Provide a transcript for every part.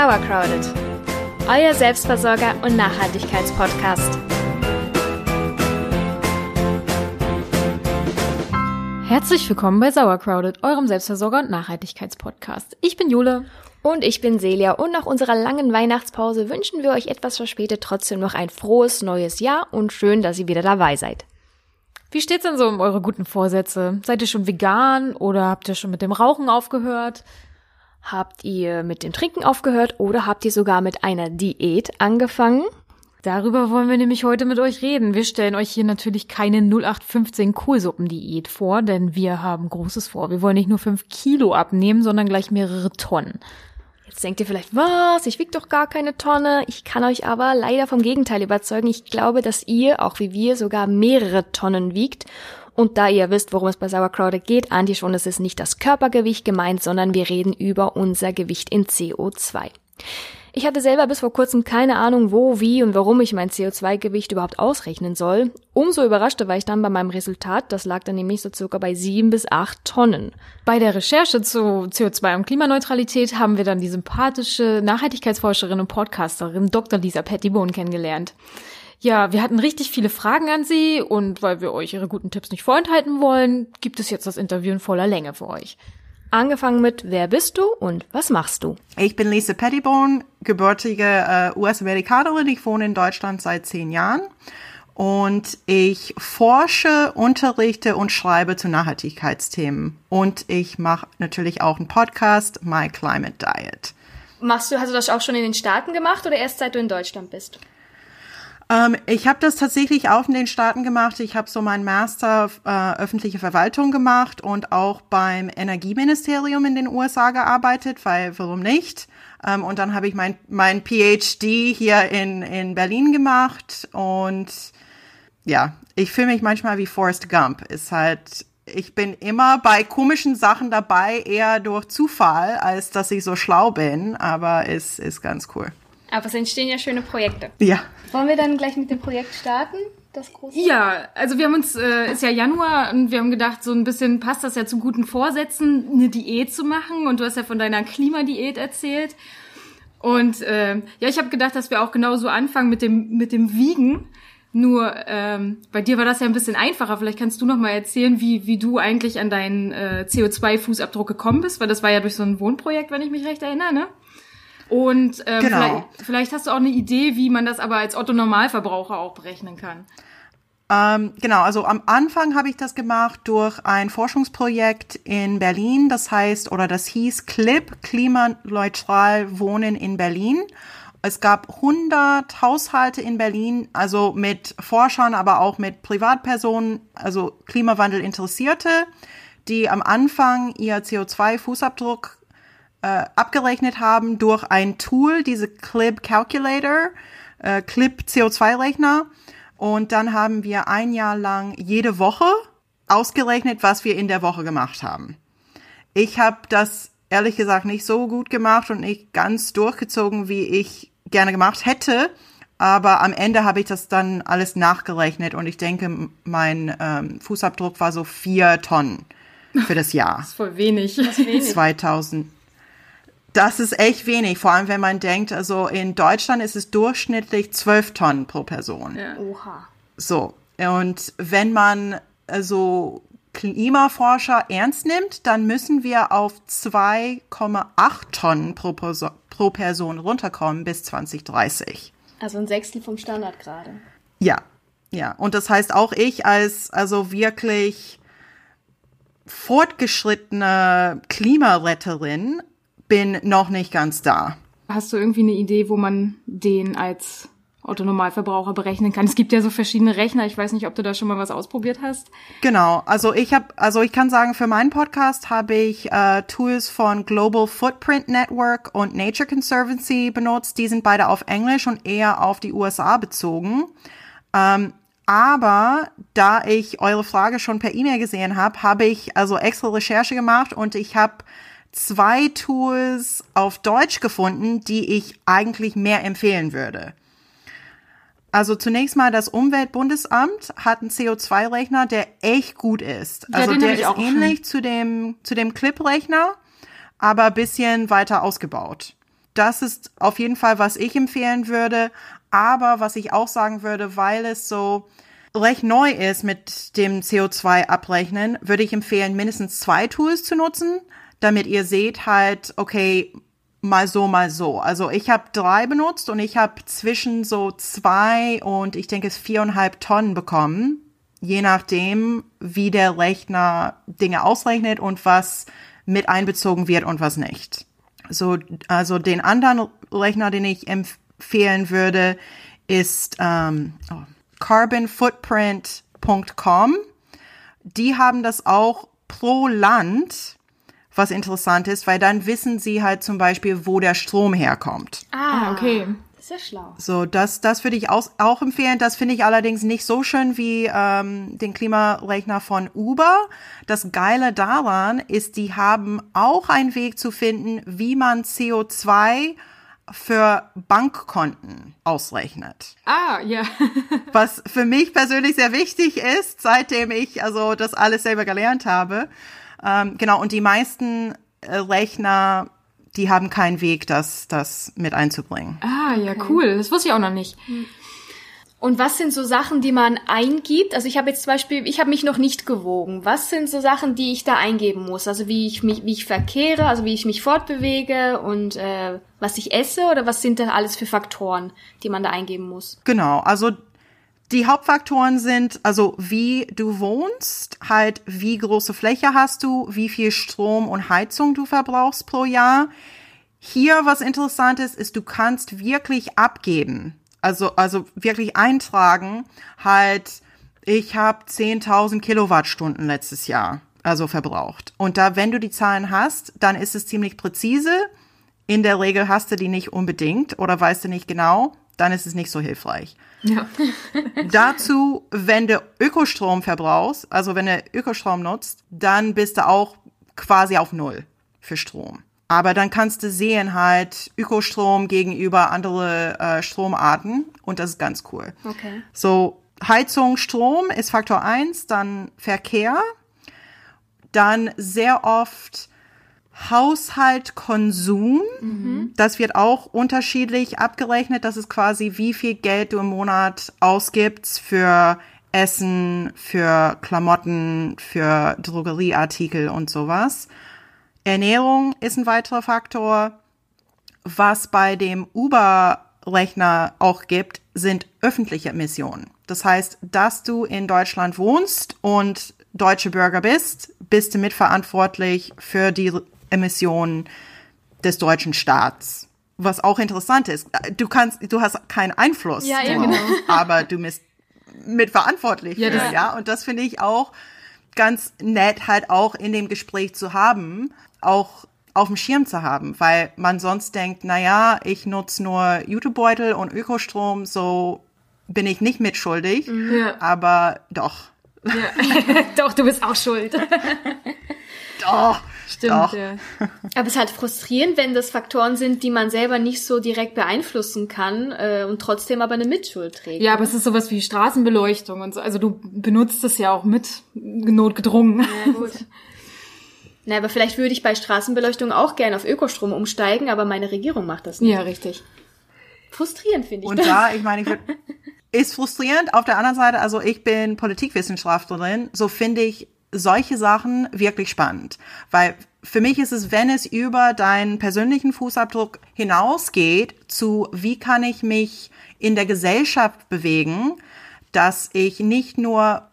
Sauercrowded, euer Selbstversorger und Nachhaltigkeitspodcast. Herzlich willkommen bei Sauercrowded, eurem Selbstversorger und Nachhaltigkeitspodcast. Ich bin Jule. Und ich bin Celia und nach unserer langen Weihnachtspause wünschen wir euch etwas verspätet trotzdem noch ein frohes neues Jahr und schön, dass ihr wieder dabei seid. Wie steht's denn so um eure guten Vorsätze? Seid ihr schon vegan oder habt ihr schon mit dem Rauchen aufgehört? Habt ihr mit dem Trinken aufgehört oder habt ihr sogar mit einer Diät angefangen? Darüber wollen wir nämlich heute mit euch reden. Wir stellen euch hier natürlich keine 0815 Kohlsuppendiät vor, denn wir haben Großes vor. Wir wollen nicht nur 5 Kilo abnehmen, sondern gleich mehrere Tonnen. Jetzt denkt ihr vielleicht, was? Ich wiege doch gar keine Tonne. Ich kann euch aber leider vom Gegenteil überzeugen. Ich glaube, dass ihr, auch wie wir, sogar mehrere Tonnen wiegt. Und da ihr wisst, worum es bei Sauerkraut geht, ahnt ihr schon, es ist nicht das Körpergewicht gemeint, sondern wir reden über unser Gewicht in CO2. Ich hatte selber bis vor kurzem keine Ahnung, wo, wie und warum ich mein CO2-Gewicht überhaupt ausrechnen soll. Umso überraschter war ich dann bei meinem Resultat. Das lag dann nämlich so circa bei sieben bis acht Tonnen. Bei der Recherche zu CO2 und Klimaneutralität haben wir dann die sympathische Nachhaltigkeitsforscherin und Podcasterin Dr. Lisa Pettibone kennengelernt. Ja, wir hatten richtig viele Fragen an sie und weil wir euch ihre guten Tipps nicht vorenthalten wollen, gibt es jetzt das Interview in voller Länge für euch. Angefangen mit Wer bist du und was machst du? Ich bin Lisa Pettibone, gebürtige äh, US-Amerikanerin. Ich wohne in Deutschland seit zehn Jahren. Und ich forsche, unterrichte und schreibe zu Nachhaltigkeitsthemen. Und ich mache natürlich auch einen Podcast, My Climate Diet. Machst du, hast du das auch schon in den Staaten gemacht oder erst seit du in Deutschland bist? Ähm, ich habe das tatsächlich auch in den Staaten gemacht. Ich habe so meinen Master äh, öffentliche Verwaltung gemacht und auch beim Energieministerium in den USA gearbeitet, weil warum nicht? Ähm, und dann habe ich mein, mein PhD hier in, in Berlin gemacht und ja, ich fühle mich manchmal wie Forrest Gump. Ist halt, ich bin immer bei komischen Sachen dabei, eher durch Zufall, als dass ich so schlau bin, aber es ist ganz cool. Aber es entstehen ja schöne Projekte. Ja. Wollen wir dann gleich mit dem Projekt starten? Das große? Ja, also wir haben uns, äh, ist ja Januar und wir haben gedacht, so ein bisschen passt das ja zu guten Vorsätzen, eine Diät zu machen. Und du hast ja von deiner Klimadiät erzählt. Und äh, ja, ich habe gedacht, dass wir auch genauso anfangen mit dem mit dem Wiegen. Nur ähm, bei dir war das ja ein bisschen einfacher. Vielleicht kannst du noch mal erzählen, wie wie du eigentlich an deinen äh, CO2-Fußabdruck gekommen bist, weil das war ja durch so ein Wohnprojekt, wenn ich mich recht erinnere, ne? Und ähm, genau. vielleicht, vielleicht hast du auch eine Idee, wie man das aber als Otto-Normalverbraucher auch berechnen kann. Ähm, genau, also am Anfang habe ich das gemacht durch ein Forschungsprojekt in Berlin, das heißt, oder das hieß CLIP, klimaneutral wohnen in Berlin. Es gab 100 Haushalte in Berlin, also mit Forschern, aber auch mit Privatpersonen, also Klimawandel Interessierte, die am Anfang ihr CO2-Fußabdruck äh, abgerechnet haben durch ein Tool, diese Clip Calculator, äh, Clip CO2-Rechner. Und dann haben wir ein Jahr lang jede Woche ausgerechnet, was wir in der Woche gemacht haben. Ich habe das ehrlich gesagt nicht so gut gemacht und nicht ganz durchgezogen, wie ich gerne gemacht hätte. Aber am Ende habe ich das dann alles nachgerechnet und ich denke, mein ähm, Fußabdruck war so vier Tonnen für das Jahr. Das ist voll wenig. Das ist wenig. 2000. Das ist echt wenig, vor allem wenn man denkt, also in Deutschland ist es durchschnittlich zwölf Tonnen pro Person. Ja. Oha. So, und wenn man also Klimaforscher ernst nimmt, dann müssen wir auf 2,8 Tonnen pro, pro Person runterkommen bis 2030. Also ein Sechstel vom Standard gerade. Ja, ja. Und das heißt auch ich als also wirklich fortgeschrittene Klimaretterin bin noch nicht ganz da. Hast du irgendwie eine Idee, wo man den als Autonormalverbraucher berechnen kann? Es gibt ja so verschiedene Rechner. Ich weiß nicht, ob du da schon mal was ausprobiert hast. Genau. Also ich habe, also ich kann sagen, für meinen Podcast habe ich äh, Tools von Global Footprint Network und Nature Conservancy benutzt. Die sind beide auf Englisch und eher auf die USA bezogen. Ähm, aber da ich eure Frage schon per E-Mail gesehen habe, habe ich also extra Recherche gemacht und ich habe zwei Tools auf Deutsch gefunden, die ich eigentlich mehr empfehlen würde. Also zunächst mal das Umweltbundesamt hat einen CO2-Rechner, der echt gut ist. Ja, also der ist ähnlich zu dem, zu dem Clip-Rechner, aber bisschen weiter ausgebaut. das ist auf jeden Fall, was ich empfehlen würde. Aber was ich auch sagen würde, weil es so recht neu ist mit dem CO2-Abrechnen, würde ich empfehlen, mindestens zwei Tools zu nutzen, damit ihr seht halt, okay, mal so, mal so. Also ich habe drei benutzt und ich habe zwischen so zwei und ich denke es viereinhalb Tonnen bekommen, je nachdem, wie der Rechner Dinge ausrechnet und was mit einbezogen wird und was nicht. So, also den anderen Rechner, den ich empfehlen würde, ist ähm, oh, carbonfootprint.com. Die haben das auch pro Land was interessant ist, weil dann wissen sie halt zum Beispiel, wo der Strom herkommt. Ah, okay. Das ist ja schlau. So, das, das würde ich auch, auch empfehlen. Das finde ich allerdings nicht so schön wie ähm, den Klimarechner von Uber. Das Geile daran ist, die haben auch einen Weg zu finden, wie man CO2 für Bankkonten ausrechnet. Ah, ja. Was für mich persönlich sehr wichtig ist, seitdem ich also das alles selber gelernt habe. Ähm, genau, und die meisten äh, Rechner, die haben keinen Weg, das, das mit einzubringen. Ah, ja, okay. cool. Das wusste ich auch noch nicht. Und was sind so Sachen, die man eingibt? Also ich habe jetzt zum Beispiel, ich habe mich noch nicht gewogen. Was sind so Sachen, die ich da eingeben muss? Also wie ich mich, wie ich verkehre, also wie ich mich fortbewege und äh, was ich esse oder was sind da alles für Faktoren, die man da eingeben muss? Genau, also die Hauptfaktoren sind also wie du wohnst, halt wie große Fläche hast du, wie viel Strom und Heizung du verbrauchst pro Jahr. Hier was interessant ist, ist du kannst wirklich abgeben, also also wirklich eintragen, halt ich habe 10.000 Kilowattstunden letztes Jahr also verbraucht. Und da wenn du die Zahlen hast, dann ist es ziemlich präzise. In der Regel hast du die nicht unbedingt oder weißt du nicht genau, dann ist es nicht so hilfreich. Ja. Dazu, wenn du Ökostrom verbrauchst, also wenn du Ökostrom nutzt, dann bist du auch quasi auf Null für Strom. Aber dann kannst du sehen halt Ökostrom gegenüber andere äh, Stromarten und das ist ganz cool. Okay. So, Heizung, Strom ist Faktor eins, dann Verkehr, dann sehr oft Haushaltkonsum. Mhm. Das wird auch unterschiedlich abgerechnet. Das ist quasi, wie viel Geld du im Monat ausgibst für Essen, für Klamotten, für Drogerieartikel und sowas. Ernährung ist ein weiterer Faktor. Was bei dem Uber-Rechner auch gibt, sind öffentliche Emissionen. Das heißt, dass du in Deutschland wohnst und deutsche Bürger bist, bist du mitverantwortlich für die Emissionen des deutschen Staats. Was auch interessant ist, du kannst, du hast keinen Einfluss, ja, ja, genau. aber du bist mitverantwortlich ja, für, ja. Und das finde ich auch ganz nett, halt auch in dem Gespräch zu haben, auch auf dem Schirm zu haben, weil man sonst denkt, na ja, ich nutze nur Jutebeutel und Ökostrom, so bin ich nicht mitschuldig, ja. aber doch. Ja. doch, du bist auch schuld. doch. Stimmt, Doch. ja. Aber es ist halt frustrierend, wenn das Faktoren sind, die man selber nicht so direkt beeinflussen kann äh, und trotzdem aber eine Mitschuld trägt. Ja, aber es ist sowas wie Straßenbeleuchtung und so. Also du benutzt es ja auch mit notgedrungen. Ja, gut. Na, aber vielleicht würde ich bei Straßenbeleuchtung auch gerne auf Ökostrom umsteigen, aber meine Regierung macht das nicht. Ja, richtig. Frustrierend finde ich. Und da, ich meine, ich würde ist frustrierend. Auf der anderen Seite, also ich bin Politikwissenschaftlerin, so finde ich solche Sachen wirklich spannend, weil für mich ist es, wenn es über deinen persönlichen Fußabdruck hinausgeht, zu wie kann ich mich in der Gesellschaft bewegen, dass ich nicht nur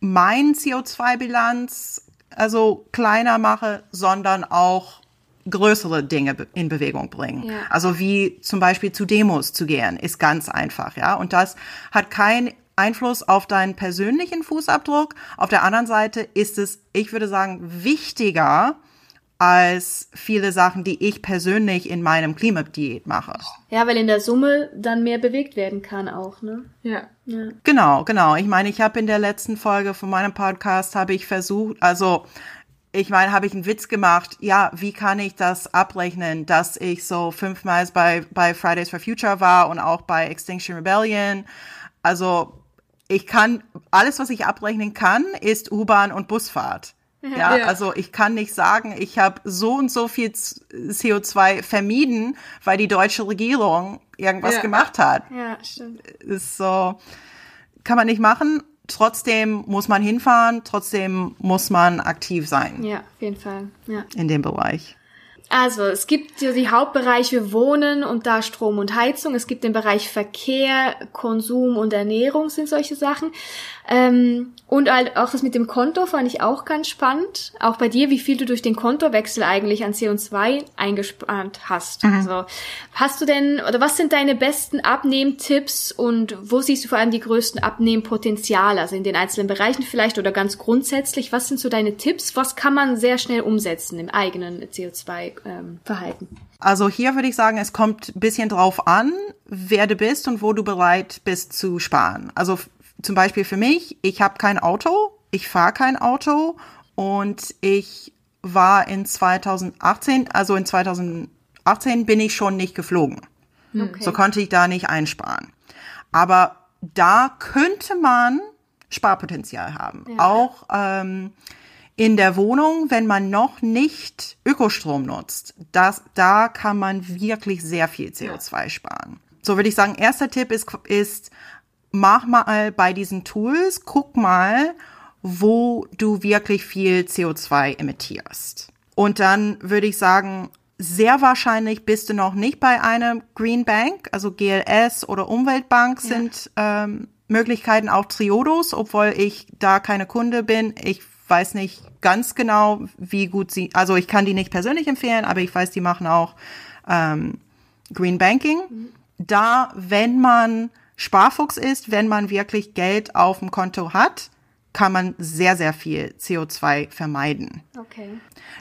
mein CO2-Bilanz also kleiner mache, sondern auch größere Dinge in Bewegung bringen. Ja. Also wie zum Beispiel zu Demos zu gehen, ist ganz einfach, ja. Und das hat kein Einfluss auf deinen persönlichen Fußabdruck. Auf der anderen Seite ist es, ich würde sagen, wichtiger als viele Sachen, die ich persönlich in meinem Klimadiät mache. Ja, weil in der Summe dann mehr bewegt werden kann auch, ne? Ja. ja. Genau, genau. Ich meine, ich habe in der letzten Folge von meinem Podcast habe ich versucht, also ich meine, habe ich einen Witz gemacht. Ja, wie kann ich das abrechnen, dass ich so fünfmal bei bei Fridays for Future war und auch bei Extinction Rebellion. Also ich kann, alles, was ich abrechnen kann, ist U-Bahn und Busfahrt. Ja, ja, also ich kann nicht sagen, ich habe so und so viel CO2 vermieden, weil die deutsche Regierung irgendwas Ja. gemacht hat. Ja, stimmt. Ist so, kann man nicht machen. Trotzdem muss man hinfahren, trotzdem muss man aktiv sein Ja, auf jeden Fall. Ja. in dem Bereich. Also, es gibt ja die Hauptbereiche Wohnen und da Strom und Heizung. Es gibt den Bereich Verkehr, Konsum und Ernährung sind solche Sachen. Ähm, und halt auch das mit dem Konto fand ich auch ganz spannend. Auch bei dir, wie viel du durch den Kontowechsel eigentlich an CO2 eingespart hast. Also, hast du denn, oder was sind deine besten Abnehmtipps und wo siehst du vor allem die größten Abnehmpotenziale? Also in den einzelnen Bereichen vielleicht oder ganz grundsätzlich. Was sind so deine Tipps? Was kann man sehr schnell umsetzen im eigenen CO2-Verhalten? Also hier würde ich sagen, es kommt ein bisschen drauf an, wer du bist und wo du bereit bist zu sparen. Also zum Beispiel für mich, ich habe kein Auto, ich fahre kein Auto und ich war in 2018, also in 2018 bin ich schon nicht geflogen. Okay. So konnte ich da nicht einsparen. Aber da könnte man Sparpotenzial haben. Auch ähm, in der Wohnung, wenn man noch nicht Ökostrom nutzt, das, da kann man wirklich sehr viel CO2 sparen. So würde ich sagen, erster Tipp ist, ist, mach mal bei diesen Tools, guck mal, wo du wirklich viel CO2 emittierst. Und dann würde ich sagen, sehr wahrscheinlich bist du noch nicht bei einer Green Bank, also GLS oder Umweltbank sind ähm, Möglichkeiten, auch Triodos, obwohl ich da keine Kunde bin. Ich weiß nicht ganz genau, wie gut sie, also ich kann die nicht persönlich empfehlen, aber ich weiß, die machen auch ähm, Green Banking. Da, wenn man Sparfuchs ist, wenn man wirklich Geld auf dem Konto hat, kann man sehr, sehr viel CO2 vermeiden. Okay.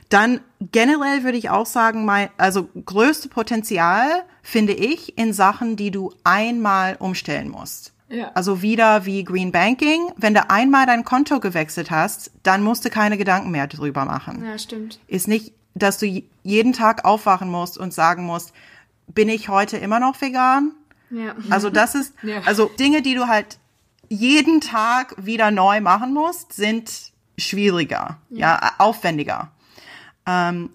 Dann generell würde ich auch sagen, mein, also größte Potenzial finde ich in Sachen, die du einmal umstellen musst. Ja. Also wieder wie Green Banking. Wenn du einmal dein Konto gewechselt hast, dann musst du keine Gedanken mehr drüber machen. Ja, stimmt. Ist nicht, dass du jeden Tag aufwachen musst und sagen musst, bin ich heute immer noch vegan? Ja. Also das ist, Ja. also Dinge, die du halt jeden Tag wieder neu machen musst, sind schwieriger, ja, aufwendiger. Ähm,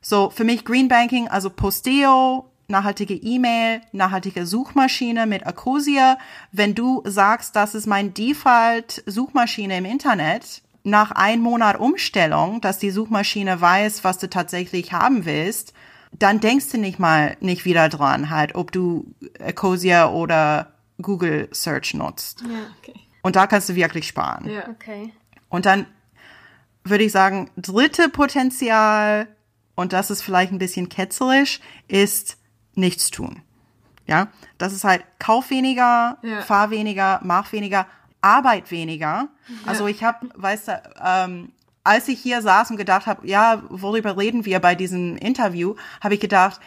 so für mich Green Banking, also Posteo, nachhaltige E-Mail, nachhaltige Suchmaschine mit Ecosia. Wenn du sagst, das ist mein Default Suchmaschine im Internet, nach einem Monat Umstellung, dass die Suchmaschine weiß, was du tatsächlich haben willst, dann denkst du nicht mal nicht wieder dran, halt, ob du Ecosia oder Google Search nutzt. Ja. Okay. Und da kannst du wirklich sparen. Ja. Okay. Und dann würde ich sagen, dritte Potenzial, und das ist vielleicht ein bisschen ketzerisch, ist nichts tun. Ja, das ist halt kauf weniger, Ja. fahr weniger, mach weniger, arbeit weniger. Also ich habe, weißt du, ähm, als ich hier saß und gedacht habe, ja, worüber reden wir bei diesem Interview, habe ich gedacht,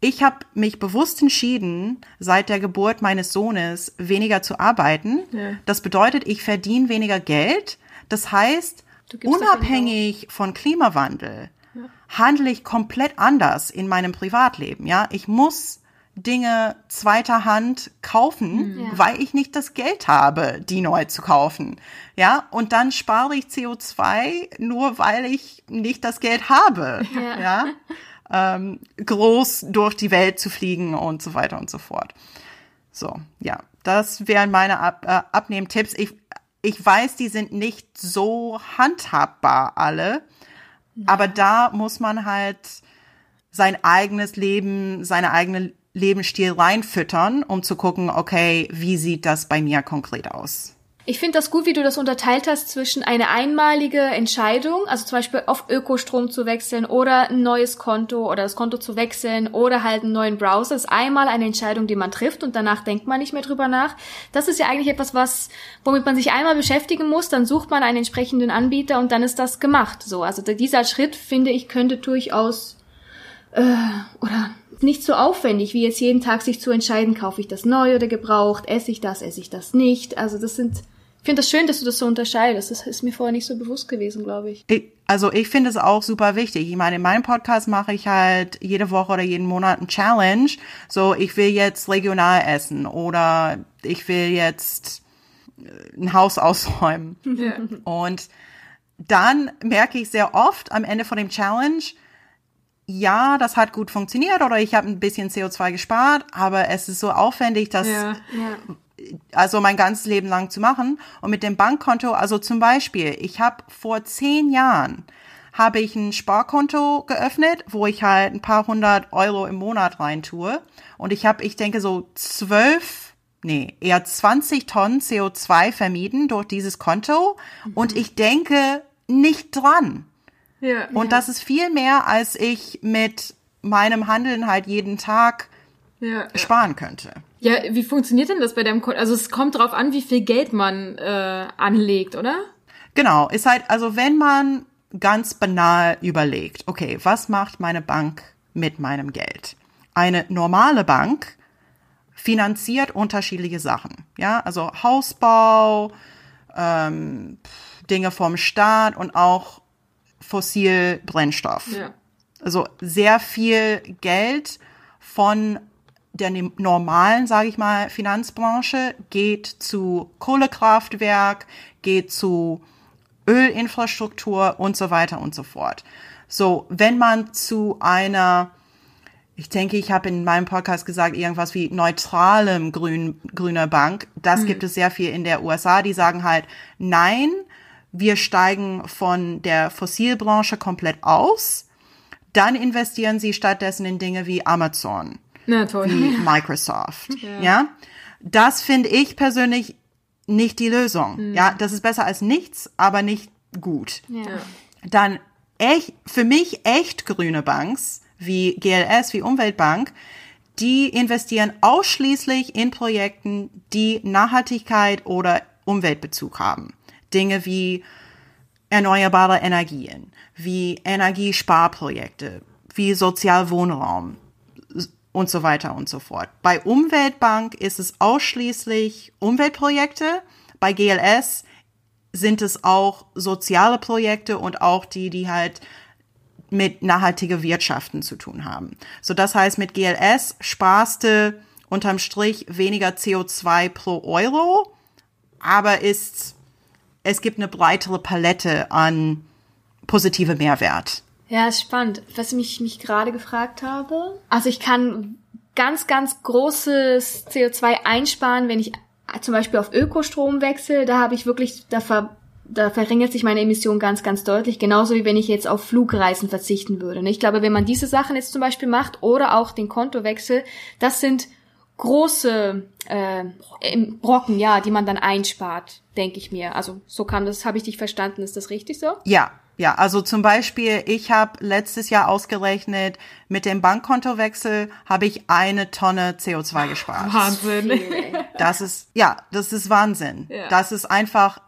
ich habe mich bewusst entschieden, seit der Geburt meines Sohnes weniger zu arbeiten. Ja. Das bedeutet, ich verdiene weniger Geld. Das heißt, unabhängig von Klimawandel handle ich komplett anders in meinem Privatleben. Ja, ich muss Dinge zweiter Hand kaufen, Ja. weil ich nicht das Geld habe, die neu zu kaufen. Ja, und dann spare ich CO2 nur, weil ich nicht das Geld habe. Ja. ja? Ähm, groß durch die Welt zu fliegen und so weiter und so fort. So, ja, das wären meine Ab äh, Abnehmtipps. Ich, ich weiß, die sind nicht so handhabbar alle, aber da muss man halt sein eigenes Leben, seine eigene Lebensstil reinfüttern, um zu gucken, okay, wie sieht das bei mir konkret aus? Ich finde das gut, wie du das unterteilt hast zwischen eine einmalige Entscheidung, also zum Beispiel auf Ökostrom zu wechseln oder ein neues Konto oder das Konto zu wechseln oder halt einen neuen Browser. Das ist einmal eine Entscheidung, die man trifft und danach denkt man nicht mehr drüber nach. Das ist ja eigentlich etwas, was, womit man sich einmal beschäftigen muss, dann sucht man einen entsprechenden Anbieter und dann ist das gemacht. So, also dieser Schritt, finde ich, könnte durchaus äh, oder nicht so aufwendig, wie jetzt jeden Tag sich zu entscheiden, kaufe ich das neu oder gebraucht, esse ich das, esse ich das nicht. Also das sind, finde das schön, dass du das so unterscheidest. Das ist mir vorher nicht so bewusst gewesen, glaube ich. Ich, also ich finde es auch super wichtig. Ich meine, in meinem Podcast mache ich halt jede Woche oder jeden Monat ein Challenge. So, ich will jetzt regional essen oder ich will jetzt äh, ein Haus ausräumen. Ja. Und dann merke ich sehr oft am Ende von dem Challenge, ja, das hat gut funktioniert oder ich habe ein bisschen CO2 gespart, aber es ist so aufwendig, dass Ja. Also mein ganzes Leben lang zu machen. Und mit dem Bankkonto, also zum Beispiel, ich habe vor zehn Jahren habe ich ein Sparkonto geöffnet, wo ich halt ein paar hundert Euro im Monat reintue. Und ich habe, ich denke, so zwölf, nee, eher 20 Tonnen CO2 vermieden durch dieses Konto. Und ich denke nicht dran. Ja. Und das ist viel mehr, als ich mit meinem Handeln halt jeden Tag ja. sparen könnte. Ja, wie funktioniert denn das bei deinem Konto? Also es kommt drauf an, wie viel Geld man äh, anlegt, oder? Genau, ist halt, also wenn man ganz banal überlegt, okay, was macht meine Bank mit meinem Geld? Eine normale Bank finanziert unterschiedliche Sachen, ja, also Hausbau, ähm, Dinge vom Staat und auch Fossilbrennstoff. Ja. Also sehr viel Geld von der normalen, sage ich mal, Finanzbranche geht zu Kohlekraftwerk, geht zu Ölinfrastruktur und so weiter und so fort. So, wenn man zu einer, ich denke, ich habe in meinem Podcast gesagt, irgendwas wie neutralem grün, grüner Bank, das gibt es sehr viel in der USA, die sagen halt, nein, wir steigen von der Fossilbranche komplett aus, dann investieren sie stattdessen in Dinge wie Amazon Na toll. wie Microsoft. Ja. Das finde ich persönlich nicht die Lösung. Ja, das ist besser als nichts, aber nicht gut. Ja. Dann echt, für mich echt grüne Banks wie GLS, wie Umweltbank, die investieren ausschließlich in Projekten, die Nachhaltigkeit oder Umweltbezug haben. Dinge wie erneuerbare Energien, wie Energiesparprojekte, wie Sozialwohnraum und so weiter und so fort. Bei Umweltbank ist es ausschließlich Umweltprojekte. Bei GLS sind es auch soziale Projekte und auch die, die halt mit nachhaltiger Wirtschaften zu tun haben. So, das heißt, mit GLS sparst du unterm Strich weniger CO2 pro Euro, aber ist, es gibt eine breitere Palette an positive Mehrwert. Ja, ist spannend. Was ich mich gerade gefragt habe, also ich kann ganz, ganz großes CO2 einsparen, wenn ich zum Beispiel auf Ökostrom wechsle. Da habe ich wirklich, da, ver, da verringert sich meine Emission ganz, ganz deutlich. Genauso wie wenn ich jetzt auf Flugreisen verzichten würde. ne? Ich glaube, wenn man diese Sachen jetzt zum Beispiel macht oder auch den Kontowechsel, das sind große äh, Brocken, ja, die man dann einspart, denke ich mir. Also so kann das, habe ich dich verstanden, ist das richtig so? Ja, ja, also zum Beispiel, ich habe letztes Jahr ausgerechnet, mit dem Bankkontowechsel habe ich eine Tonne CO2 gespart. Wahnsinn. Das ist, ja, das ist Wahnsinn. Ja. Das ist einfach,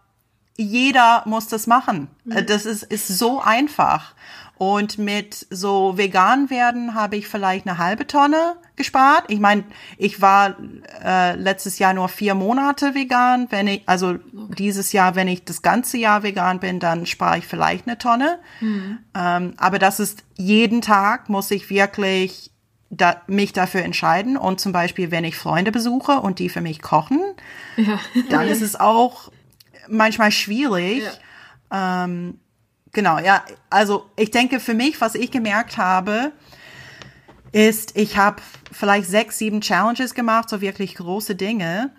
jeder muss das machen. Äh, Das ist, ist so einfach. Und mit so vegan werden habe ich vielleicht eine halbe Tonne gespart. Ich meine, ich war äh, letztes Jahr nur vier Monate vegan. Wenn ich, also dieses Jahr, wenn ich das ganze Jahr vegan bin, dann spare ich vielleicht eine Tonne. Ähm, aber das ist jeden Tag muss ich wirklich da, mich dafür entscheiden. Und zum Beispiel, wenn ich Freunde besuche und die für mich kochen, dann ist es auch manchmal schwierig. Ähm, genau, ja. Also ich denke für mich, was ich gemerkt habe, ist, ich habe vielleicht sechs, sieben Challenges gemacht, so wirklich große Dinge.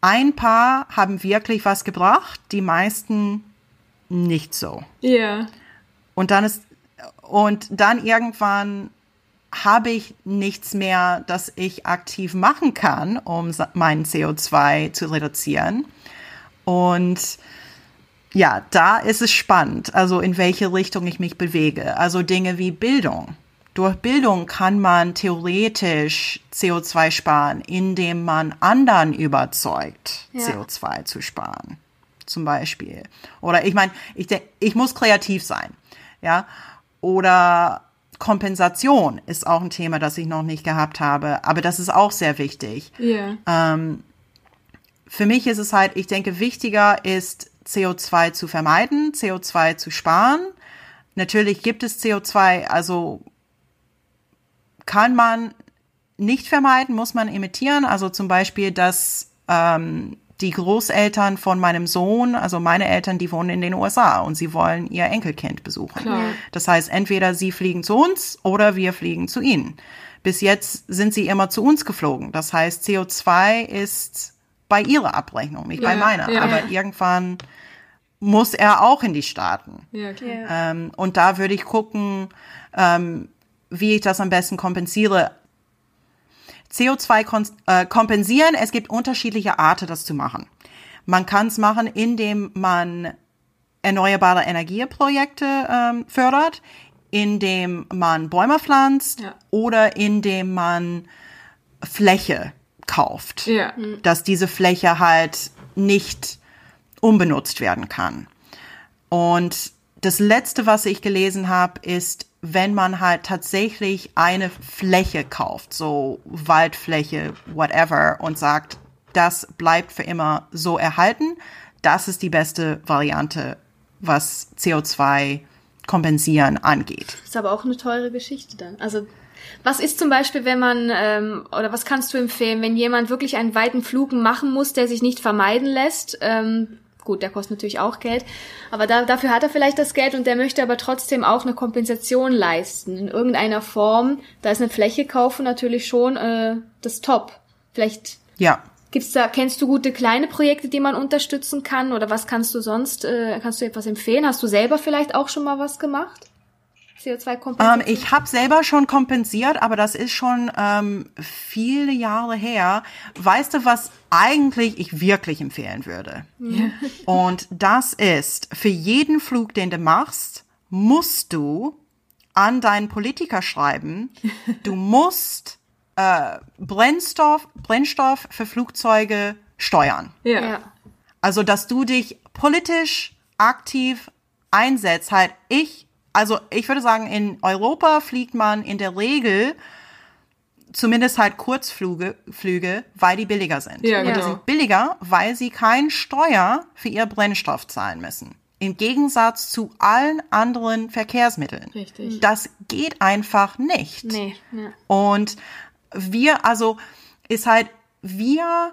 Ein paar haben wirklich was gebracht, die meisten nicht so. Ja. Und dann ist, und dann irgendwann habe ich nichts mehr, das ich aktiv machen kann, um meinen CO2 zu reduzieren. Und ja, da ist es spannend, also in welche Richtung ich mich bewege. Also Dinge wie Bildung. Durch Bildung kann man theoretisch CO2 sparen, indem man anderen überzeugt, Ja. CO2 zu sparen. Zum Beispiel. Oder ich meine, ich, denk- ich muss kreativ sein. Ja. Oder Kompensation ist auch ein Thema, das ich noch nicht gehabt habe. Aber das ist auch sehr wichtig Ja. für mich ist es halt, ich denke, wichtiger ist, CO2 zu vermeiden, CO2 zu sparen. Natürlich gibt es CO2, also kann man nicht vermeiden, muss man emittieren. Also zum Beispiel, dass ähm, die Großeltern von meinem Sohn, also meine Eltern, die wohnen in den USA und sie wollen ihr Enkelkind besuchen. Klar. Das heißt, entweder sie fliegen zu uns oder wir fliegen zu ihnen. Bis jetzt sind sie immer zu uns geflogen. Das heißt, CO2 ist bei ihrer Abrechnung, nicht bei Ja, meiner. ja. Aber irgendwann muss er auch in die Staaten. Ja, klar. Ähm, und da würde ich gucken, ähm, wie ich das am besten kompensiere. CO2 kon äh, kompensieren, es gibt unterschiedliche Arten, das zu machen. Man kann es machen, indem man erneuerbare Energieprojekte ähm, fördert, indem man Bäume pflanzt Ja. oder indem man Fläche kauft Ja. dass diese Fläche halt nicht unbenutzt werden kann. Und das letzte, was ich gelesen habe, ist, wenn man halt tatsächlich eine Fläche kauft, so Waldfläche, whatever, und sagt, das bleibt für immer so erhalten, das ist die beste Variante, was CO2 kompensieren angeht. Ist aber auch eine teure Geschichte dann. Also was ist zum Beispiel, wenn man, ähm, oder was kannst du empfehlen, wenn jemand wirklich einen weiten Flug machen muss, der sich nicht vermeiden lässt? Ähm, gut, der kostet natürlich auch Geld, aber da, dafür hat er vielleicht das Geld und der möchte aber trotzdem auch eine Kompensation leisten in irgendeiner Form. Da ist eine Fläche kaufen natürlich schon äh, das Top. Vielleicht Ja. Gibt's da, kennst du gute kleine Projekte, die man unterstützen kann? Oder was kannst du sonst, äh, kannst du etwas empfehlen? Hast du selber vielleicht auch schon mal was gemacht? Ähm, CO2-Kompensation? ich habe selber schon kompensiert, aber das ist schon ähm, viele Jahre her. Weißt du, was eigentlich ich wirklich empfehlen würde? Und das ist, für jeden Flug, den du machst, musst du an deinen Politiker schreiben, du musst äh, Brennstoff, Brennstoff für Flugzeuge steuern. Ja. ja. Also, dass du dich politisch aktiv einsetzt. Halt, ich, also ich würde sagen, in Europa fliegt man in der Regel zumindest halt Kurzflüge, Flüge, weil die billiger sind. Ja, Und die genau. sind billiger, weil sie keinen Steuer für ihr Brennstoff zahlen müssen. Im Gegensatz zu allen anderen Verkehrsmitteln. Richtig. Das geht einfach nicht. Nee, ja. Und wir, also ist halt, wir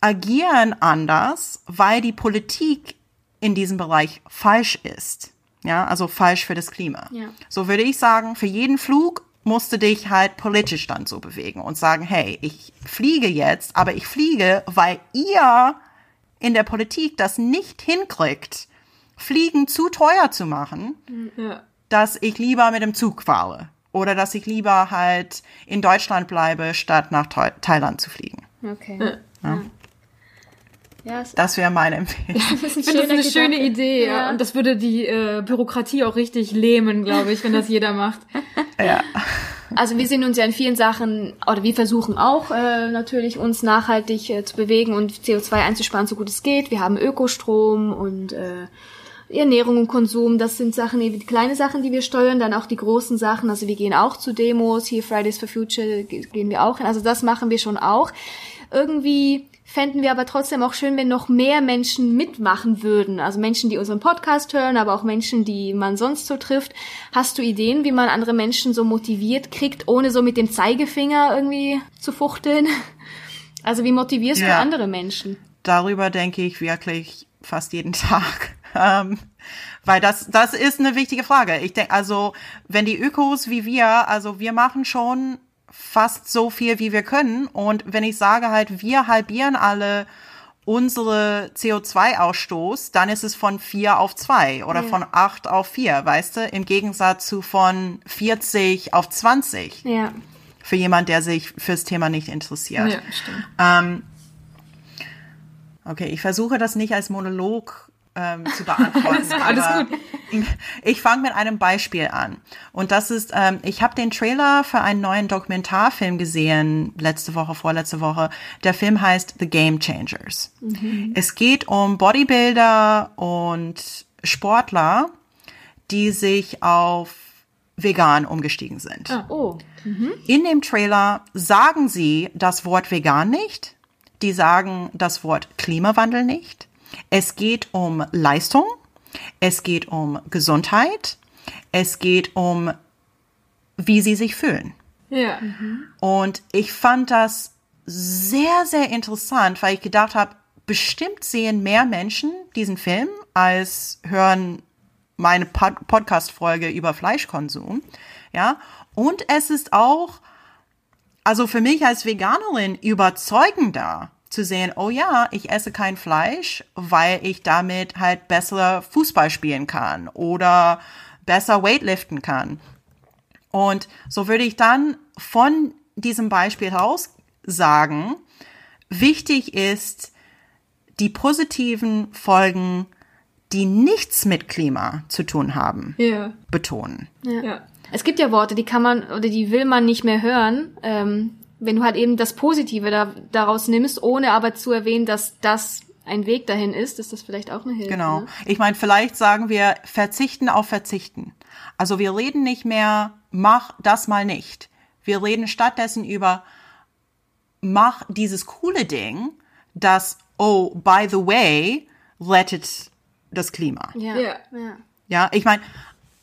agieren anders, weil die Politik in diesem Bereich falsch ist. Ja, also falsch für das Klima. Ja. So würde ich sagen, für jeden Flug musst du dich halt politisch dann so bewegen und sagen, hey, ich fliege jetzt, aber ich fliege, weil ihr in der Politik das nicht hinkriegt, Fliegen zu teuer zu machen Ja. dass ich lieber mit dem Zug fahre oder dass ich lieber halt in Deutschland bleibe, statt nach Thai- Thailand zu fliegen. Okay. Ja. Ja, es Das wäre meine Empfehlung. ist ein Ich finde das eine schöne Gedanke. Idee, ja. Ja. Und das würde die äh, Bürokratie auch richtig lähmen, glaube ich, wenn das jeder macht. ja. Also wir sind uns ja in vielen Sachen, oder wir versuchen auch äh, natürlich uns nachhaltig äh, zu bewegen und CO2 einzusparen, so gut es geht. Wir haben Ökostrom und äh, Ernährung und Konsum, das sind Sachen, die kleine Sachen, die wir steuern, dann auch die großen Sachen. Also wir gehen auch zu Demos, hier Fridays for Future ge- gehen wir auch hin. Also das machen wir schon auch. Irgendwie fänden wir aber trotzdem auch schön, wenn noch mehr Menschen mitmachen würden. Also Menschen, die unseren Podcast hören, aber auch Menschen, die man sonst so trifft. Hast du Ideen, wie man andere Menschen so motiviert kriegt, ohne so mit dem Zeigefinger irgendwie zu fuchteln? Also wie motivierst du Ja. andere Menschen? Darüber denke ich wirklich fast jeden Tag. Ähm, weil das, das ist eine wichtige Frage. Ich denke, also, wenn die Ökos wie wir, also wir machen schon fast so viel, wie wir können. Und wenn ich sage halt, wir halbieren alle unsere CO2-Ausstoß, dann ist es von vier auf zwei oder Ja. von acht auf vier, weißt du? Im Gegensatz zu von 40 auf 20 Ja. für jemand, der sich fürs Thema nicht interessiert. Ja, stimmt. Ähm, okay, ich versuche das nicht als Monolog ähm, zu beantworten. alles aber gut. Ich fange mit einem Beispiel an. Und das ist, ähm, ich habe den Trailer für einen neuen Dokumentarfilm gesehen, letzte Woche, vorletzte Woche. Der Film heißt The Game Changers. Es geht um Bodybuilder und Sportler, die sich auf vegan umgestiegen sind. Oh. In dem Trailer sagen sie das Wort vegan nicht. Die sagen das Wort Klimawandel nicht. Es geht um Leistung. Es geht um Gesundheit. Es geht um, wie sie sich fühlen. Ja. Und ich fand das sehr, sehr interessant, weil ich gedacht habe, bestimmt sehen mehr Menschen diesen Film als hören meine Pod Podcast-Folge über Fleischkonsum. Ja, und es ist auch, also für mich als Veganerin überzeugender zu sehen, oh ja, ich esse kein Fleisch, weil ich damit halt besser Fußball spielen kann oder besser weightliften kann. Und so würde ich dann von diesem Beispiel heraus sagen, wichtig ist, die positiven Folgen, die nichts mit Klima zu tun haben, Ja. betonen. Ja. Ja. Es gibt ja Worte, die kann man oder die will man nicht mehr hören, ähm, wenn du halt eben das Positive da, daraus nimmst, ohne aber zu erwähnen, dass das ein Weg dahin ist, ist das vielleicht auch eine Hilfe. Genau. Ne? Ich meine, vielleicht sagen wir verzichten auf verzichten. Also wir reden nicht mehr, mach das mal nicht. Wir reden stattdessen über, mach dieses coole Ding, das, oh, by the way, rettet das Klima. Ja. Ja. ja. Ja, ich meine,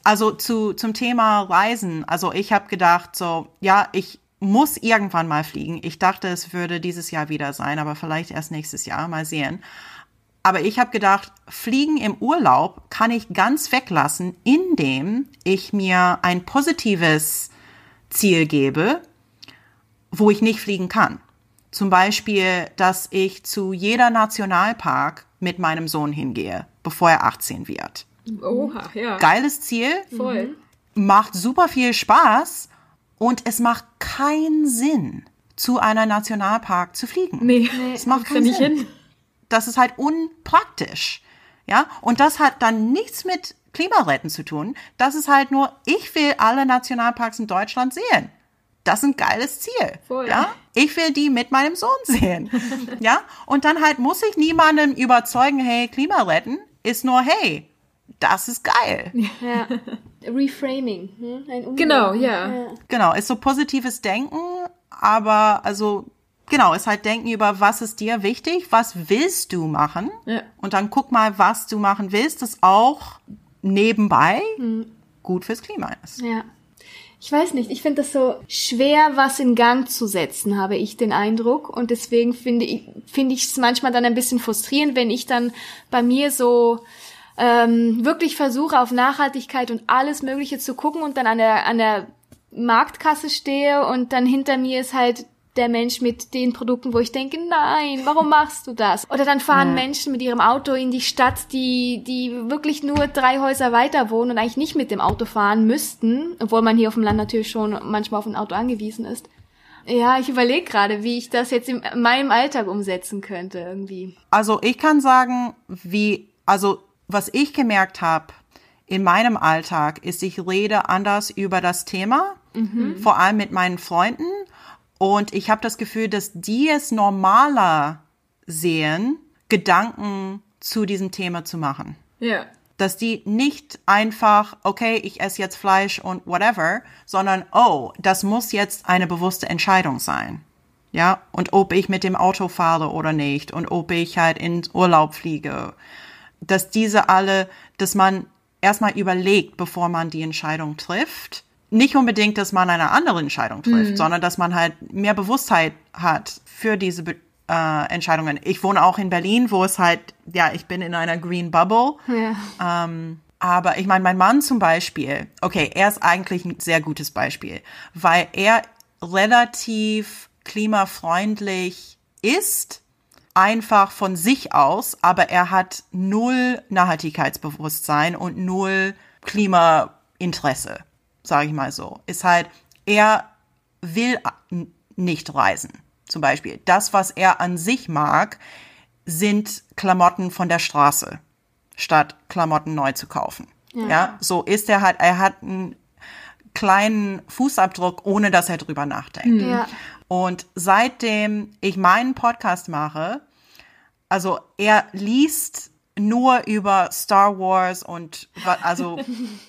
also zu, zum Thema Reisen, also ich habe gedacht, so, ja, ich muss irgendwann mal fliegen. Ich dachte, es würde dieses Jahr wieder sein, aber vielleicht erst nächstes Jahr, mal sehen. Aber ich habe gedacht, Fliegen im Urlaub kann ich ganz weglassen, indem ich mir ein positives Ziel gebe, wo ich nicht fliegen kann. Zum Beispiel, dass ich zu jeder Nationalpark mit meinem Sohn hingehe, bevor er 18 wird. Oha, ja. Geiles Ziel, Voll. macht super viel Spaß und es macht keinen Sinn, zu einer Nationalpark zu fliegen. Nee. Es macht keinen Sinn. hin. Das ist halt unpraktisch. Ja, und das hat dann nichts mit Klimaretten zu tun. Das ist halt nur, ich will alle Nationalparks in Deutschland sehen. Das ist ein geiles Ziel. Voll. Ja, ich will die mit meinem Sohn sehen. ja, und dann halt muss ich niemandem überzeugen, hey, Klimaretten ist nur, hey, das ist geil. Ja. Reframing. Hm? Genau, ja. Genau, ist so positives Denken, aber also genau, ist halt Denken über, was ist dir wichtig, was willst du machen Ja. und dann guck mal, was du machen willst, das auch nebenbei gut fürs Klima ist. Ja. Ich weiß nicht, ich finde das so schwer, was in Gang zu setzen, habe ich den Eindruck. Und deswegen finde ich finde ich es manchmal dann ein bisschen frustrierend, wenn ich dann bei mir so ähm, wirklich versuche, auf Nachhaltigkeit und alles Mögliche zu gucken und dann an der, an der Marktkasse stehe und dann hinter mir ist halt der Mensch mit den Produkten, wo ich denke, nein, warum machst du das? Oder dann fahren Menschen mit ihrem Auto in die Stadt, die, die wirklich nur drei Häuser weiter wohnen und eigentlich nicht mit dem Auto fahren müssten, obwohl man hier auf dem Land natürlich schon manchmal auf ein Auto angewiesen ist. Ja, ich überlege gerade, wie ich das jetzt in meinem Alltag umsetzen könnte irgendwie. Also ich kann sagen, wie, also was ich gemerkt habe in meinem Alltag, ist, ich rede anders über das Thema, vor allem mit meinen Freunden. Und ich habe das Gefühl, dass die es normaler sehen, Gedanken zu diesem Thema zu machen. Ja. Dass die nicht einfach, okay, ich esse jetzt Fleisch und whatever, sondern, oh, das muss jetzt eine bewusste Entscheidung sein. Ja, und ob ich mit dem Auto fahre oder nicht und ob ich halt in Urlaub fliege. Dass diese alle, dass man erstmal überlegt, bevor man die Entscheidung trifft. Nicht unbedingt, dass man eine andere Entscheidung trifft, sondern dass man halt mehr Bewusstheit hat für diese Be äh, Entscheidungen. Ich wohne auch in Berlin, wo es halt, ja, ich bin in einer Green Bubble. Ja. Ähm, aber ich meine, mein Mann zum Beispiel, okay, er ist eigentlich ein sehr gutes Beispiel, weil er relativ klimafreundlich ist, einfach von sich aus, aber er hat null Nachhaltigkeitsbewusstsein und null Klimainteresse, sage ich mal so. Ist halt, er will nicht reisen, zum Beispiel. Das, was er an sich mag, sind Klamotten von der Straße, statt Klamotten neu zu kaufen. Ja, so ist er halt, er hat einen kleinen Fußabdruck, ohne dass er drüber nachdenkt. Ja. Und seitdem ich meinen Podcast mache, also er liest nur über Star Wars und also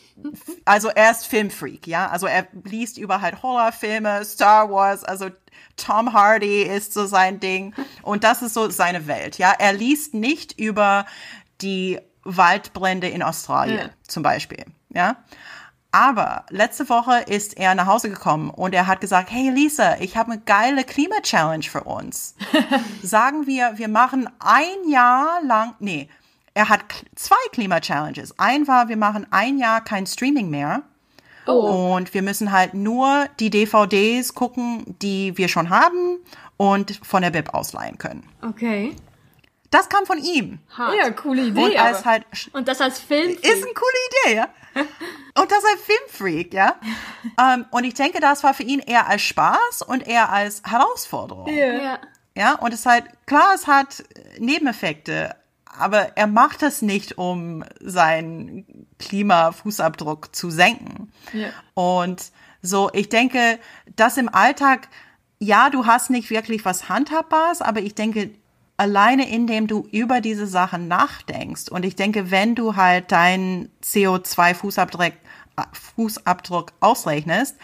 also er ist Filmfreak, ja. Also er liest über halt Horrorfilme, Star Wars, also Tom Hardy ist so sein Ding und das ist so seine Welt, ja. Er liest nicht über die Waldbrände in Australien Ja. zum Beispiel, ja. Aber letzte Woche ist er nach Hause gekommen und er hat gesagt, hey Lisa, ich habe eine geile Klima-Challenge für uns. Sagen wir, wir machen ein Jahr lang, nee, er hat zwei Klima-Challenges. Ein war, wir machen ein Jahr kein Streaming mehr. Oh. Und wir müssen halt nur die DVDs gucken, die wir schon haben und von der Bib ausleihen können. Okay. Das kam von ihm. Hart. Ja, coole Idee. Und, als halt, und das als Film. Ist eine coole Idee, ja. Und das als Filmfreak, ja. um, und ich denke, das war für ihn eher als Spaß und eher als Herausforderung. Ja. Ja, und es ist halt, klar, es hat Nebeneffekte, aber er macht das nicht, um seinen Klimafußabdruck zu senken. Ja. Und so, ich denke, das im Alltag, ja, du hast nicht wirklich was Handhabbares, aber ich denke, alleine indem du über diese Sachen nachdenkst und ich denke, wenn du halt deinen CO2-Fußabdruck Fußabdruck ausrechnest,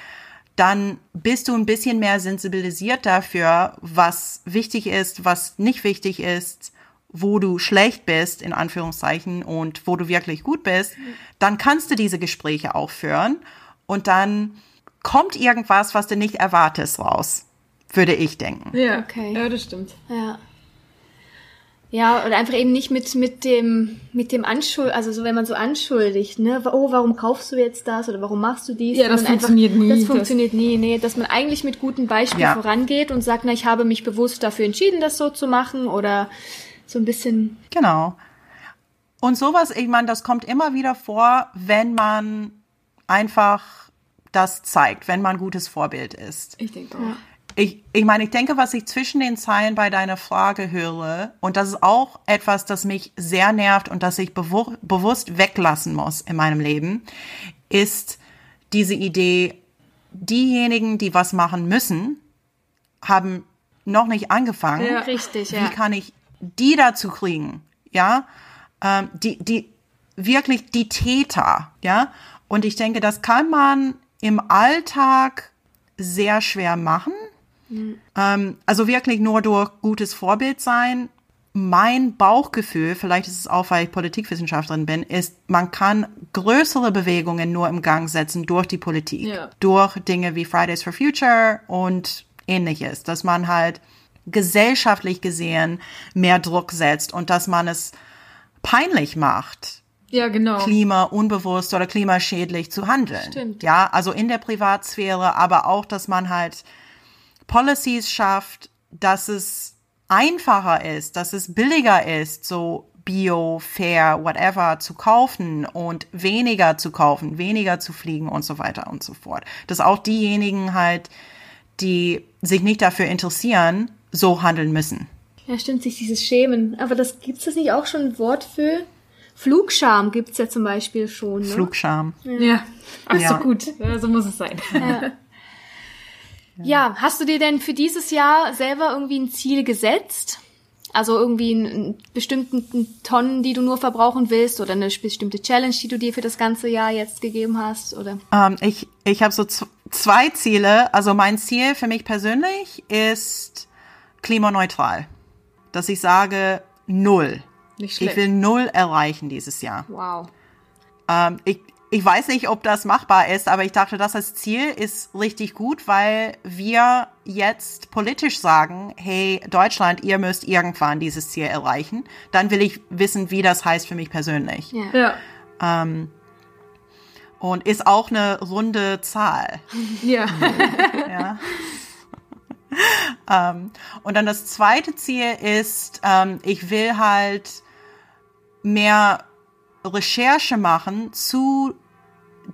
dann bist du ein bisschen mehr sensibilisiert dafür, was wichtig ist, was nicht wichtig ist, wo du schlecht bist, in Anführungszeichen, und wo du wirklich gut bist, dann kannst du diese Gespräche auch führen und dann kommt irgendwas, was du nicht erwartest, raus, würde ich denken. Ja, okay. Ja, das stimmt. Ja. Ja, oder einfach eben nicht mit, mit dem, mit dem Anschuld, also so, wenn man so anschuldigt, ne, oh, warum kaufst du jetzt das oder warum machst du dies? Ja, das funktioniert einfach, nie. Das funktioniert das nie, nee, dass man eigentlich mit gutem Beispiel ja. vorangeht und sagt, na, ich habe mich bewusst dafür entschieden, das so zu machen oder so ein bisschen. Genau. Und sowas, ich meine, das kommt immer wieder vor, wenn man einfach das zeigt, wenn man ein gutes Vorbild ist. Ich denke auch. Ja. Ich, ich meine, ich denke, was ich zwischen den Zeilen bei deiner Frage höre, und das ist auch etwas, das mich sehr nervt und das ich bewu bewusst weglassen muss in meinem Leben, ist diese Idee, diejenigen, die was machen müssen, haben noch nicht angefangen. Ja, richtig, ja. Wie kann ich die dazu kriegen? Ja, ähm, die, die, wirklich die Täter, ja. Und ich denke, das kann man im Alltag sehr schwer machen Mhm. Ähm, also wirklich nur durch gutes Vorbild sein. Mein Bauchgefühl, vielleicht ist es auch, weil ich Politikwissenschaftlerin bin, ist, man kann größere Bewegungen nur im Gang setzen durch die Politik. Ja. Durch Dinge wie Fridays for Future und ähnliches. Dass man halt gesellschaftlich gesehen mehr Druck setzt und dass man es peinlich macht, ja, genau. klimaunbewusst oder klimaschädlich zu handeln. Stimmt. Ja, also in der Privatsphäre, aber auch, dass man halt Policies schafft, dass es einfacher ist, dass es billiger ist, so Bio, Fair, whatever zu kaufen und weniger zu kaufen, weniger zu fliegen und so weiter und so fort. Dass auch diejenigen halt, die sich nicht dafür interessieren, so handeln müssen. Ja, stimmt, sich dieses Schämen. Aber das gibt's das nicht auch schon ein Wort für? Flugscham gibt's ja zum Beispiel schon. Ne? Flugscham. Ja. ja. Ach ja. so gut. Ja, so muss es sein. Ja. Ja, hast du dir denn für dieses Jahr selber irgendwie ein Ziel gesetzt? Also irgendwie einen bestimmten Tonnen, die du nur verbrauchen willst oder eine bestimmte Challenge, die du dir für das ganze Jahr jetzt gegeben hast, oder? Ähm, ich ich habe so zwei Ziele. Also mein Ziel für mich persönlich ist klimaneutral. Dass ich sage null. Nicht schlecht. Ich will null erreichen dieses Jahr. Wow. Ähm, ich, ich weiß nicht, ob das machbar ist, aber ich dachte, das als Ziel ist richtig gut, weil wir jetzt politisch sagen, hey Deutschland, ihr müsst irgendwann dieses Ziel erreichen. Dann will ich wissen, wie das heißt für mich persönlich. Ja. ja. Ähm, und ist auch eine runde Zahl. Ja. ja. ähm, und dann das zweite Ziel ist, ähm, ich will halt mehr Recherche machen zu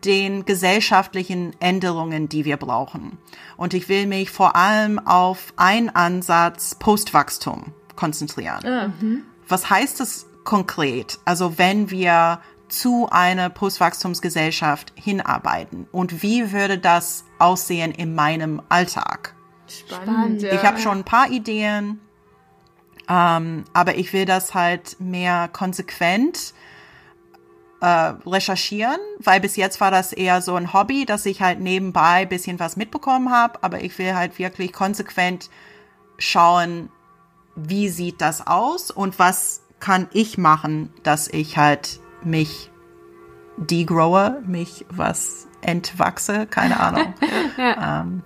den gesellschaftlichen Änderungen, die wir brauchen. Und ich will mich vor allem auf einen Ansatz Postwachstum konzentrieren. Ah, mhm. Was heißt das konkret? Also wenn wir zu einer Postwachstumsgesellschaft hinarbeiten und wie würde das aussehen in meinem Alltag? Spannend. Ich habe schon ein paar Ideen, ähm, aber ich will das halt mehr konsequent äh, recherchieren, weil bis jetzt war das eher so ein Hobby, dass ich halt nebenbei bisschen was mitbekommen habe, aber ich will halt wirklich konsequent schauen, wie sieht das aus und was kann ich machen, dass ich halt mich degrowe, mich was entwachse, keine Ahnung. ja. ähm,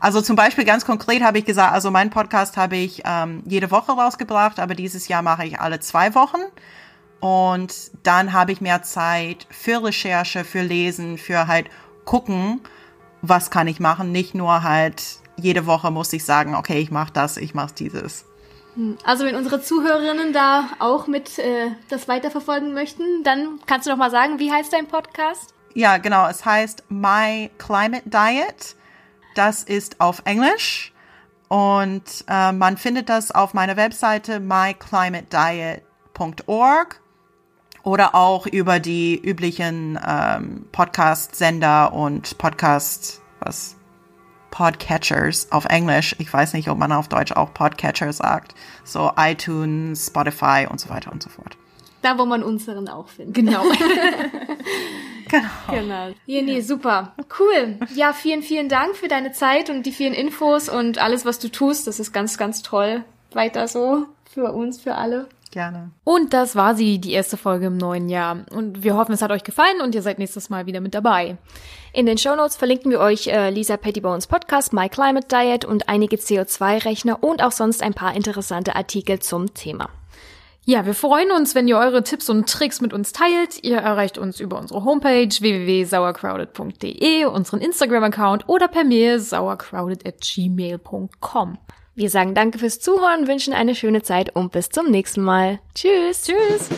also zum Beispiel ganz konkret habe ich gesagt, also meinen Podcast habe ich ähm, jede Woche rausgebracht, aber dieses Jahr mache ich alle zwei Wochen. Und dann habe ich mehr Zeit für Recherche, für Lesen, für halt gucken, was kann ich machen. Nicht nur halt jede Woche muss ich sagen, okay, ich mache das, ich mache dieses. Hm, also wenn unsere Zuhörerinnen da auch mit äh, das weiterverfolgen möchten, dann kannst du doch mal sagen, wie heißt dein Podcast? Ja, genau. Es heißt My Climate Diet. Das ist auf Englisch und äh, man findet das auf meiner Webseite myclimatediet.org oder auch über die üblichen ähm, Podcast-Sender und Podcast, was Podcatchers auf Englisch. Ich weiß nicht, ob man auf Deutsch auch Podcatcher sagt. So iTunes, Spotify und so weiter und so fort. Da, wo man unseren auch findet. Genau. genau. Genau. Ja, nee, super. Cool. Ja, vielen, vielen Dank für deine Zeit und die vielen Infos und alles, was du tust. Das ist ganz, ganz toll. Weiter so für uns, für alle. Gerne. Und das war sie, die erste Folge im neuen Jahr. Und wir hoffen, es hat euch gefallen und ihr seid nächstes Mal wieder mit dabei. In den Show Notes verlinken wir euch äh, Lisa Pettibones Podcast My Climate Diet und einige CO2-Rechner und auch sonst ein paar interessante Artikel zum Thema. Ja, wir freuen uns, wenn ihr eure Tipps und Tricks mit uns teilt. Ihr erreicht uns über unsere Homepage www.sauercrowded.de, unseren Instagram-Account oder per Mail sauercrowded at gmail.com. Wir sagen danke fürs Zuhören, wünschen eine schöne Zeit und bis zum nächsten Mal. Tschüss. Tschüss.